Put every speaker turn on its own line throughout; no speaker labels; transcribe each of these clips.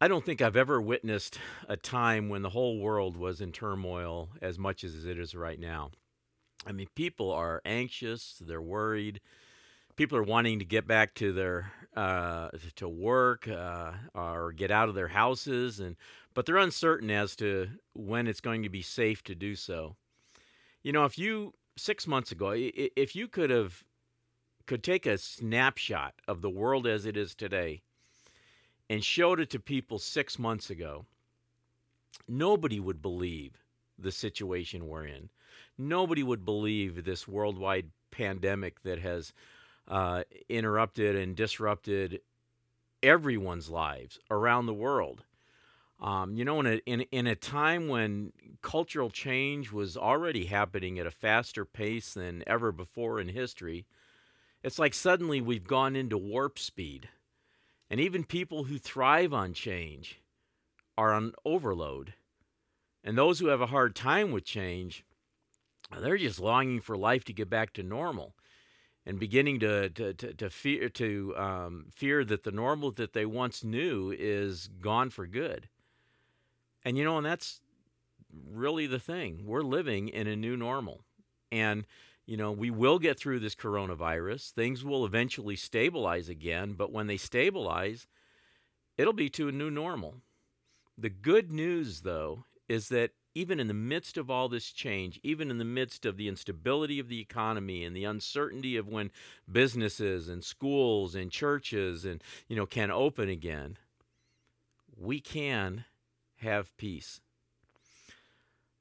I don't think I've ever witnessed a time when the whole world was in turmoil as much as it is right now. I mean, people are anxious, they're worried. People are wanting to get back to their uh, to work uh, or get out of their houses, and but they're uncertain as to when it's going to be safe to do so. You know, if you six months ago, if you could have could take a snapshot of the world as it is today and showed it to people six months ago, nobody would believe the situation we're in. Nobody would believe this worldwide pandemic that has uh, interrupted and disrupted everyone's lives around the world. Um, you know, in a, in, in a time when cultural change was already happening at a faster pace than ever before in history, it's like suddenly we've gone into warp speed. And even people who thrive on change are on overload. And those who have a hard time with change, they're just longing for life to get back to normal and beginning to, to, to, to fear, to, um, fear that the normal that they once knew is gone for good. And you know, and that's really the thing. We're living in a new normal. And you know, we will get through this coronavirus. Things will eventually stabilize again, but when they stabilize, it'll be to a new normal. The good news, though, is that even in the midst of all this change, even in the midst of the instability of the economy and the uncertainty of when businesses and schools and churches and you know can open again, we can have peace.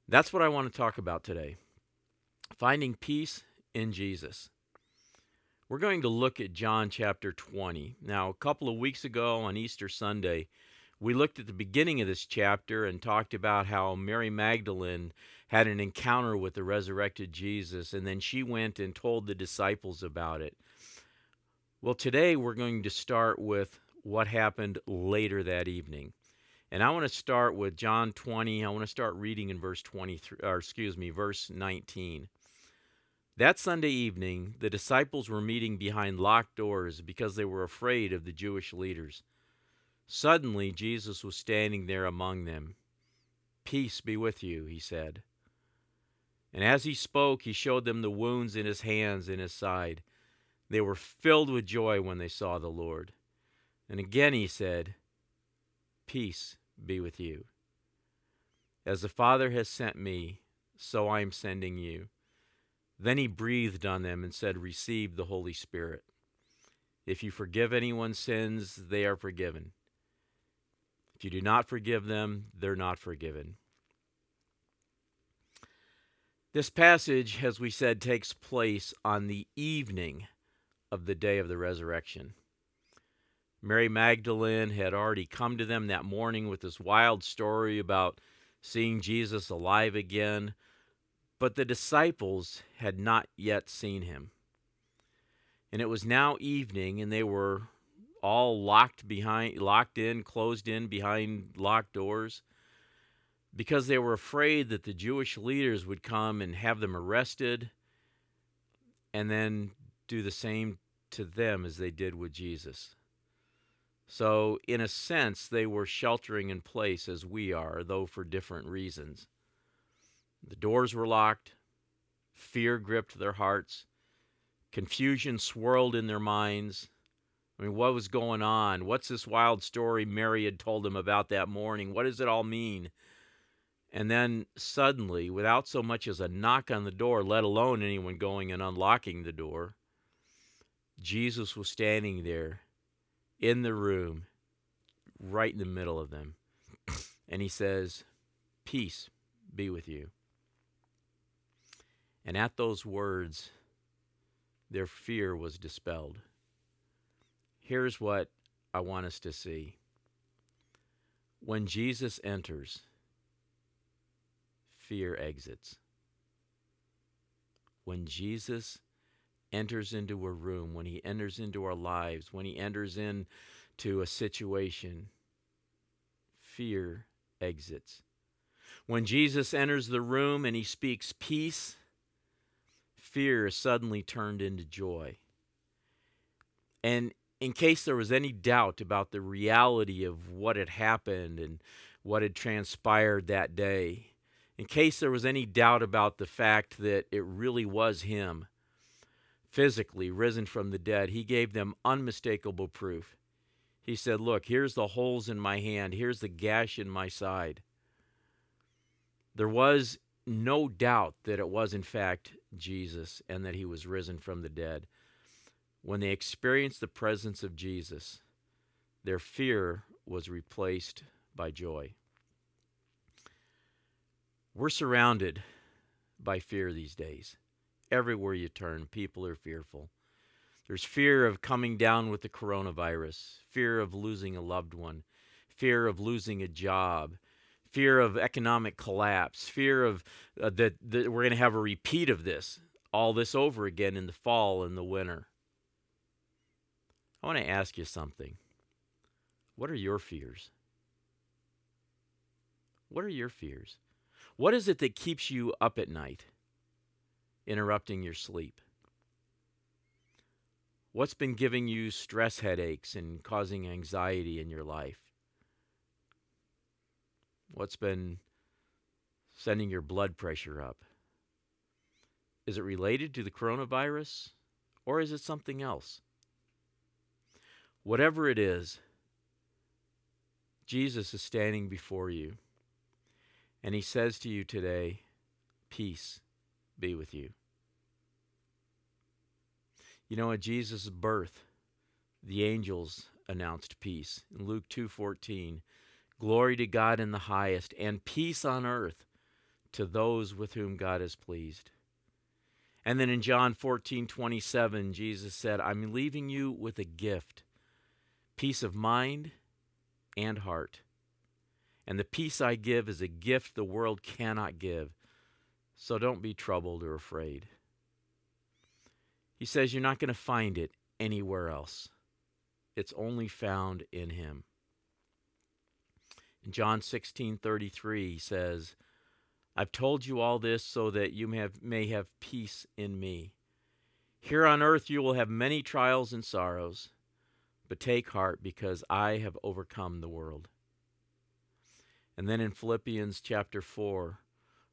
That's what I want to talk about today finding peace in Jesus. We're going to look at John chapter 20. Now, a couple of weeks ago on Easter Sunday, we looked at the beginning of this chapter and talked about how Mary Magdalene had an encounter with the resurrected Jesus, and then she went and told the disciples about it. Well, today we're going to start with what happened later that evening. And I want to start with John 20. I want to start reading in verse 23 or excuse me, verse 19. That Sunday evening, the disciples were meeting behind locked doors because they were afraid of the Jewish leaders. Suddenly, Jesus was standing there among them. Peace be with you, he said. And as he spoke, he showed them the wounds in his hands and his side. They were filled with joy when they saw the Lord. And again he said, Peace be with you. As the Father has sent me, so I am sending you. Then he breathed on them and said, Receive the Holy Spirit. If you forgive anyone's sins, they are forgiven. If you do not forgive them, they're not forgiven. This passage, as we said, takes place on the evening of the day of the resurrection. Mary Magdalene had already come to them that morning with this wild story about seeing Jesus alive again but the disciples had not yet seen him. And it was now evening, and they were all locked behind, locked in, closed in behind locked doors, because they were afraid that the Jewish leaders would come and have them arrested and then do the same to them as they did with Jesus. So, in a sense, they were sheltering in place as we are, though for different reasons. The doors were locked. Fear gripped their hearts. Confusion swirled in their minds. I mean, what was going on? What's this wild story Mary had told them about that morning? What does it all mean? And then suddenly, without so much as a knock on the door, let alone anyone going and unlocking the door, Jesus was standing there in the room, right in the middle of them. And he says, Peace be with you. And at those words, their fear was dispelled. Here's what I want us to see. When Jesus enters, fear exits. When Jesus enters into a room, when he enters into our lives, when he enters into a situation, fear exits. When Jesus enters the room and he speaks peace, fear is suddenly turned into joy. And in case there was any doubt about the reality of what had happened and what had transpired that day, in case there was any doubt about the fact that it really was him physically risen from the dead, he gave them unmistakable proof. He said, Look, here's the holes in my hand, here's the gash in my side. There was no doubt that it was, in fact, Jesus and that he was risen from the dead. When they experienced the presence of Jesus, their fear was replaced by joy. We're surrounded by fear these days. Everywhere you turn, people are fearful. There's fear of coming down with the coronavirus, fear of losing a loved one, fear of losing a job, fear of economic collapse, fear of uh, that, that we're going to have a repeat of this, all this over again in the fall and the winter. I want to ask you something. What are your fears? What are your fears? What is it that keeps you up at night, interrupting your sleep? What's been giving you stress headaches and causing anxiety in your life? What's been sending your blood pressure up? Is it related to the coronavirus or is it something else? Whatever it is, Jesus is standing before you and he says to you today, Peace be with you. You know, at Jesus' birth, the angels announced peace. In Luke 2:14, glory to God in the highest and peace on earth to those with whom God is pleased. And then in John 14:27, Jesus said, "I'm leaving you with a gift, peace of mind and heart. And the peace I give is a gift the world cannot give. So don't be troubled or afraid." He says you're not going to find it anywhere else. It's only found in him. In John 16:33 he says, I've told you all this so that you may have, may have peace in me. Here on earth you will have many trials and sorrows, but take heart because I have overcome the world. And then in Philippians chapter 4,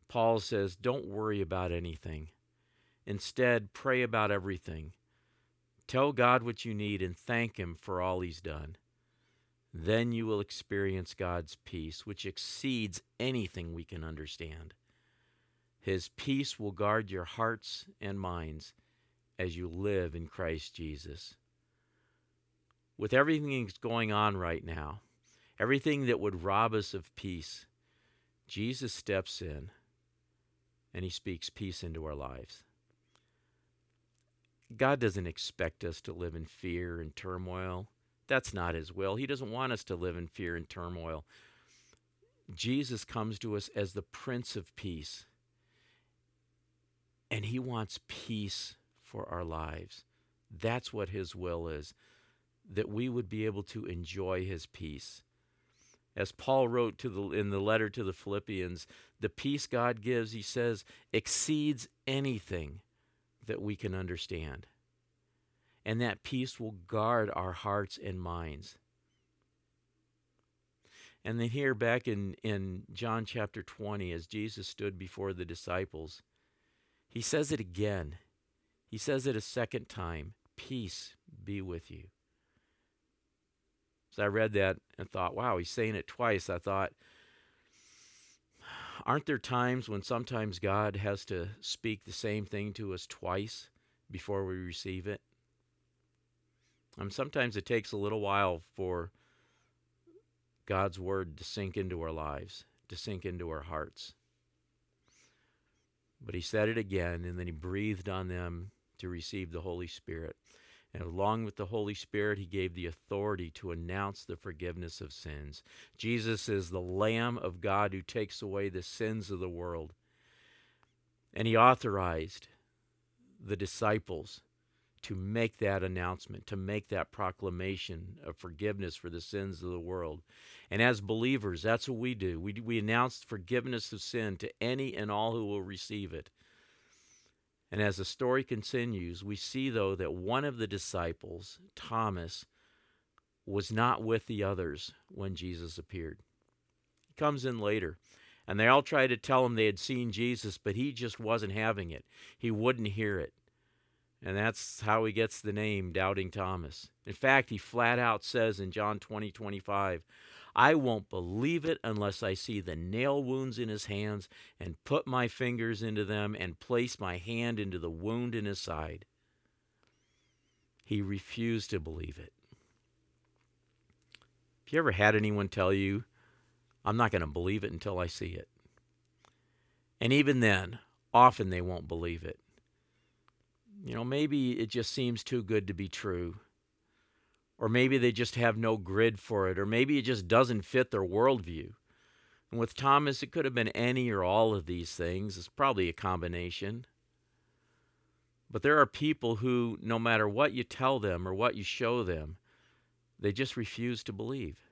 Paul says, Don't worry about anything. Instead, pray about everything. Tell God what you need and thank Him for all He's done. Then you will experience God's peace, which exceeds anything we can understand. His peace will guard your hearts and minds as you live in Christ Jesus. With everything that's going on right now, everything that would rob us of peace, Jesus steps in and he speaks peace into our lives. God doesn't expect us to live in fear and turmoil. That's not His will. He doesn't want us to live in fear and turmoil. Jesus comes to us as the Prince of Peace, and He wants peace for our lives. That's what His will is, that we would be able to enjoy His peace. As Paul wrote to the, in the letter to the Philippians, the peace God gives, he says, exceeds anything that we can understand. And that peace will guard our hearts and minds. And then here back in, in John chapter 20, as Jesus stood before the disciples, he says it again. He says it a second time Peace be with you. So I read that and thought, wow, he's saying it twice. I thought, aren't there times when sometimes God has to speak the same thing to us twice before we receive it? Um, sometimes it takes a little while for God's word to sink into our lives, to sink into our hearts. But he said it again, and then he breathed on them to receive the Holy Spirit. And along with the Holy Spirit, he gave the authority to announce the forgiveness of sins. Jesus is the Lamb of God who takes away the sins of the world. And he authorized the disciples to make that announcement, to make that proclamation of forgiveness for the sins of the world. And as believers, that's what we do. We, we announce forgiveness of sin to any and all who will receive it. And as the story continues, we see, though, that one of the disciples, Thomas, was not with the others when Jesus appeared. He comes in later, and they all try to tell him they had seen Jesus, but he just wasn't having it. He wouldn't hear it. And that's how he gets the name Doubting Thomas. In fact, he flat out says in John 20 25, I won't believe it unless I see the nail wounds in his hands and put my fingers into them and place my hand into the wound in his side. He refused to believe it. Have you ever had anyone tell you, I'm not going to believe it until I see it? And even then, often they won't believe it. You know, maybe it just seems too good to be true. Or maybe they just have no grid for it. Or maybe it just doesn't fit their worldview. And with Thomas, it could have been any or all of these things. It's probably a combination. But there are people who, no matter what you tell them or what you show them, they just refuse to believe.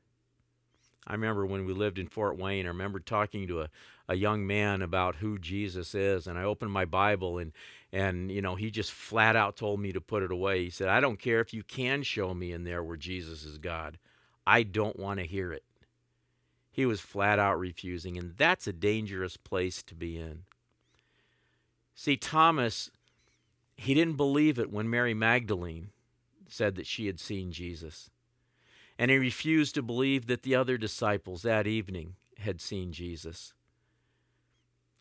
I remember when we lived in Fort Wayne, I remember talking to a, a young man about who Jesus is, and I opened my Bible and and you know, he just flat out told me to put it away. He said, I don't care if you can show me in there where Jesus is God. I don't want to hear it. He was flat out refusing, and that's a dangerous place to be in. See, Thomas he didn't believe it when Mary Magdalene said that she had seen Jesus. And he refused to believe that the other disciples that evening had seen Jesus.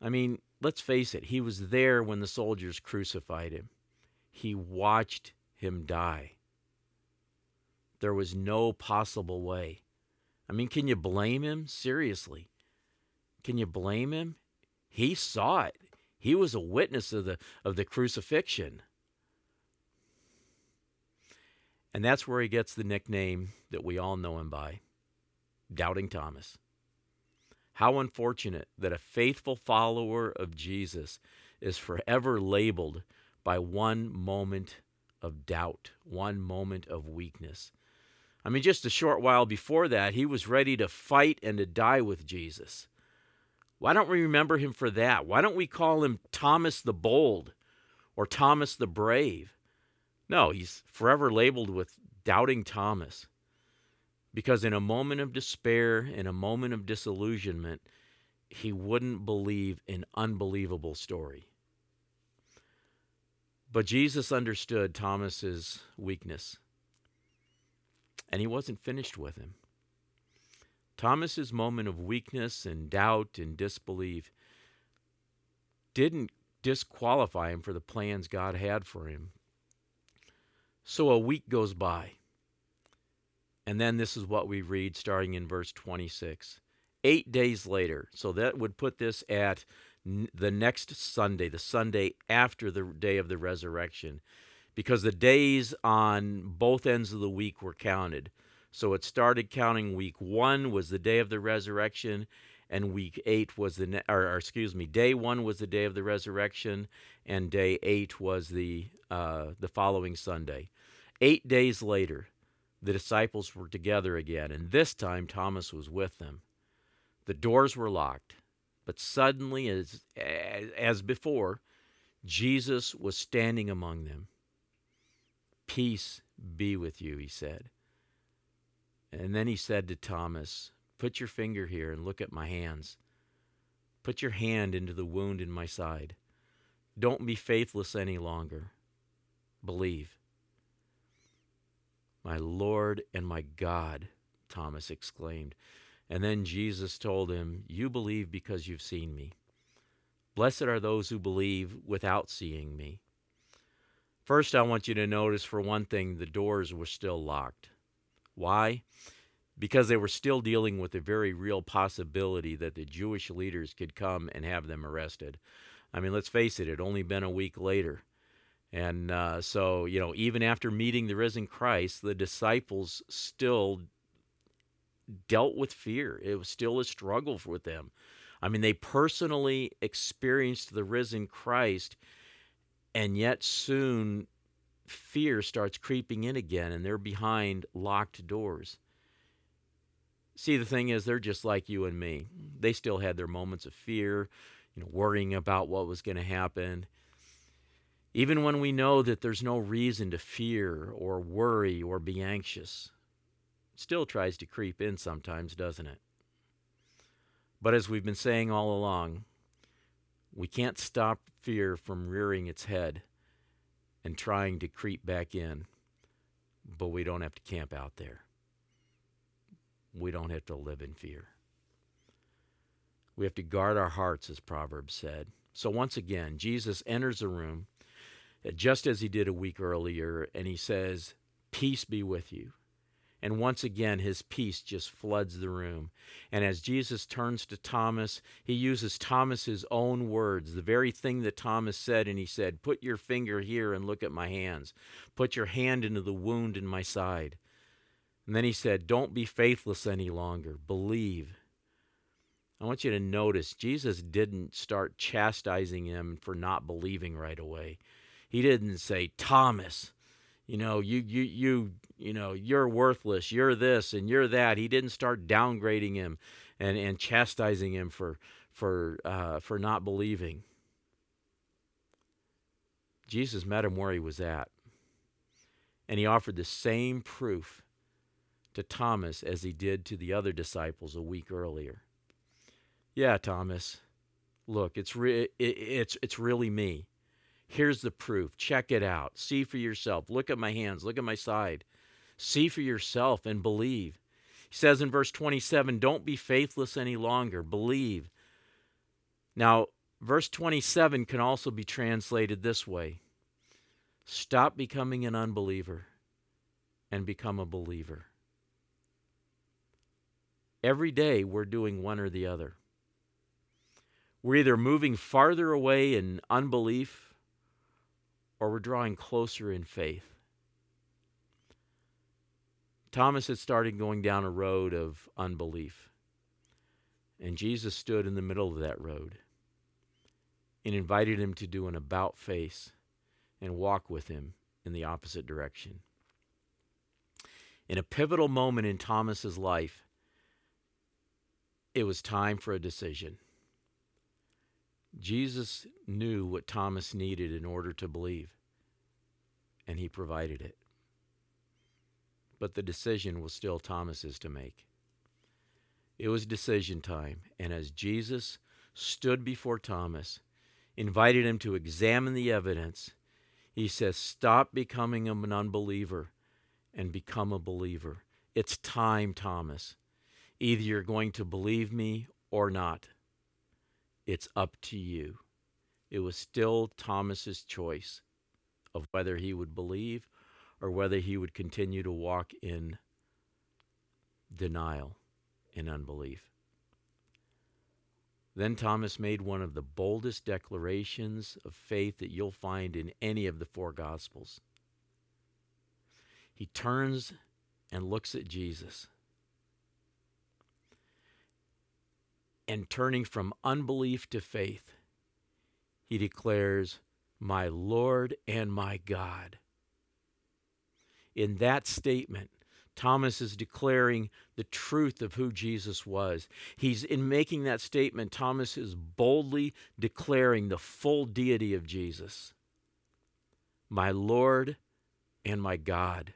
I mean, let's face it, he was there when the soldiers crucified him. He watched him die. There was no possible way. I mean, can you blame him? Seriously. Can you blame him? He saw it. He was a witness of the of the crucifixion. And that's where he gets the nickname that we all know him by, Doubting Thomas. How unfortunate that a faithful follower of Jesus is forever labeled by one moment of doubt, one moment of weakness. I mean, just a short while before that, he was ready to fight and to die with Jesus. Why don't we remember him for that? Why don't we call him Thomas the Bold or Thomas the Brave? No, he's forever labeled with Doubting Thomas. Because in a moment of despair, in a moment of disillusionment, he wouldn't believe an unbelievable story. But Jesus understood Thomas's weakness, and he wasn't finished with him. Thomas's moment of weakness and doubt and disbelief didn't disqualify him for the plans God had for him. So a week goes by. And then this is what we read starting in verse 26. Eight days later, so that would put this at the next Sunday, the Sunday after the day of the resurrection, because the days on both ends of the week were counted. So it started counting week one was the day of the resurrection, and week eight was the, ne- or, or, excuse me, day one was the day of the resurrection, and day eight was the, uh, the following Sunday. Eight days later, the disciples were together again, and this time Thomas was with them. The doors were locked, but suddenly, as, as before, Jesus was standing among them. Peace be with you, he said. And then he said to Thomas, Put your finger here and look at my hands. Put your hand into the wound in my side. Don't be faithless any longer. Believe. My Lord and my God, Thomas exclaimed. And then Jesus told him, You believe because you've seen me. Blessed are those who believe without seeing me. First, I want you to notice, for one thing, the doors were still locked. Why? Because they were still dealing with the very real possibility that the Jewish leaders could come and have them arrested. I mean, let's face it, it had only been a week later. And uh, so, you know, even after meeting the risen Christ, the disciples still dealt with fear. It was still a struggle with them. I mean, they personally experienced the risen Christ, and yet soon fear starts creeping in again and they're behind locked doors. See, the thing is, they're just like you and me. They still had their moments of fear, you know, worrying about what was going to happen. Even when we know that there's no reason to fear or worry or be anxious, still tries to creep in sometimes, doesn't it? But as we've been saying all along, we can't stop fear from rearing its head and trying to creep back in, but we don't have to camp out there. We don't have to live in fear. We have to guard our hearts, as Proverbs said. So once again, Jesus enters the room uh, just as he did a week earlier, and he says, Peace be with you. And once again, his peace just floods the room. And as Jesus turns to Thomas, he uses Thomas's own words, the very thing that Thomas said. And he said, Put your finger here and look at my hands. Put your hand into the wound in my side. And then he said, Don't be faithless any longer. Believe. I want you to notice Jesus didn't start chastising him for not believing right away. He didn't say, Thomas, you know, you you you you know, you're worthless, you're this and you're that. He didn't start downgrading him and, and chastising him for for uh, for not believing. Jesus met him where he was at. And he offered the same proof to Thomas as he did to the other disciples a week earlier. Yeah, Thomas. Look, it's re- it, it's it's really me. Here's the proof. Check it out. See for yourself. Look at my hands. Look at my side. See for yourself and believe. He says in verse 27, don't be faithless any longer. Believe. Now, verse 27 can also be translated this way Stop becoming an unbeliever and become a believer. Every day we're doing one or the other. We're either moving farther away in unbelief or we're drawing closer in faith. Thomas had started going down a road of unbelief, and Jesus stood in the middle of that road and invited him to do an about face and walk with him in the opposite direction. In a pivotal moment in Thomas's life, it was time for a decision. Jesus knew what Thomas needed in order to believe, and he provided it. But the decision was still Thomas's to make. It was decision time, and as Jesus stood before Thomas, invited him to examine the evidence, he says, Stop becoming an unbeliever and become a believer. It's time, Thomas. Either you're going to believe me or not. It's up to you. It was still Thomas's choice of whether he would believe or whether he would continue to walk in denial and unbelief. Then Thomas made one of the boldest declarations of faith that you'll find in any of the four Gospels. He turns and looks at Jesus. And turning from unbelief to faith, he declares, My Lord and my God. In that statement, Thomas is declaring the truth of who Jesus was. He's in making that statement, Thomas is boldly declaring the full deity of Jesus. My Lord and my God.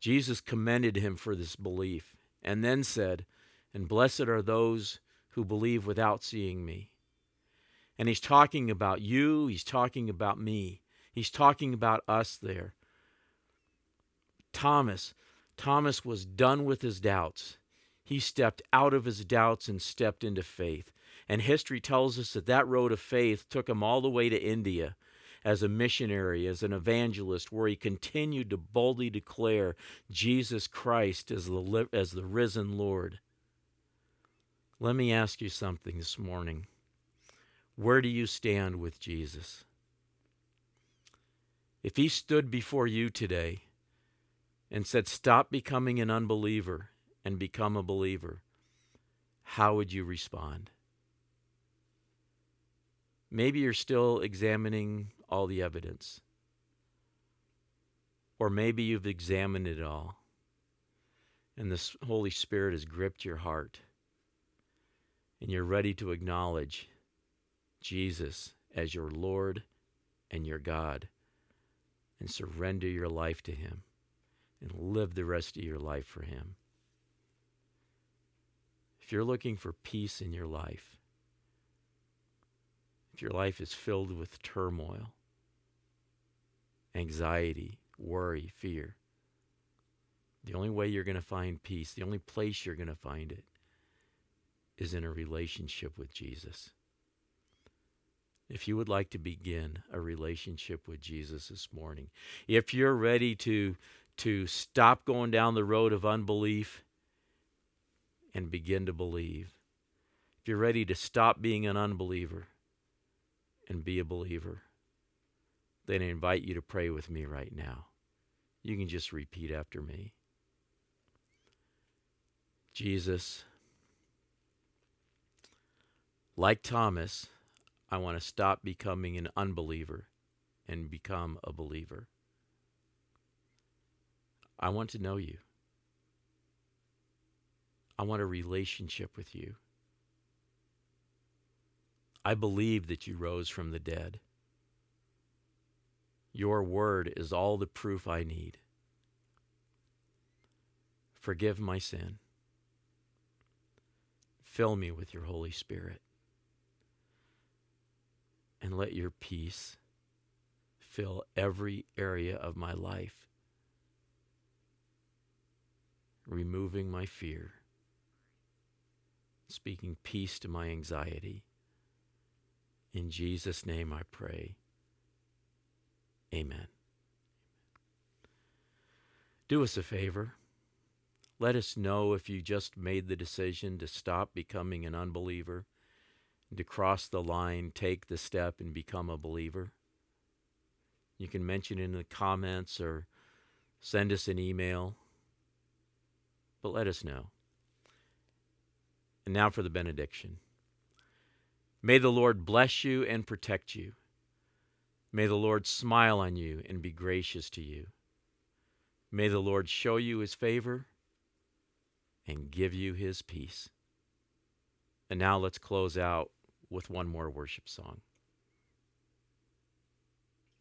Jesus commended him for this belief and then said, and blessed are those who believe without seeing me. And he's talking about you, he's talking about me, he's talking about us there. Thomas, Thomas was done with his doubts. He stepped out of his doubts and stepped into faith. And history tells us that that road of faith took him all the way to India as a missionary, as an evangelist, where he continued to boldly declare Jesus Christ as the, as the risen Lord. Let me ask you something this morning. Where do you stand with Jesus? If he stood before you today and said, Stop becoming an unbeliever and become a believer, how would you respond? Maybe you're still examining all the evidence. Or maybe you've examined it all and the Holy Spirit has gripped your heart and you're ready to acknowledge Jesus as your Lord and your God and surrender your life to Him. and live the rest of your life for Him. If you're looking for peace in your life, if your life is filled with turmoil, anxiety, worry, fear, the only way you're going to find peace, the only place you're going to find it, is in a relationship with Jesus. If you would like to begin a relationship with Jesus this morning, if you're ready to, to stop going down the road of unbelief and begin to believe, if you're ready to stop being an unbeliever and be a believer, then I invite you to pray with me right now. You can just repeat after me. Jesus, like Thomas, I want to stop becoming an unbeliever and become a believer. I want to know you. I want a relationship with you. I believe that you rose from the dead. Your word is all the proof I need. Forgive my sin. Fill me with your Holy Spirit. And let your peace fill every area of my life, removing my fear, speaking peace to my anxiety. In Jesus' name I pray. Amen. Do us a favor let us know if you just made the decision to stop becoming an unbeliever, to cross the line, take the step, and become a believer. You can mention it in the comments or send us an email, but let us know. And now for the benediction. May the Lord bless you and protect you. May the Lord smile on you and be gracious to you. May the Lord show you his favor and give you his peace. And now let's close out with one more worship song.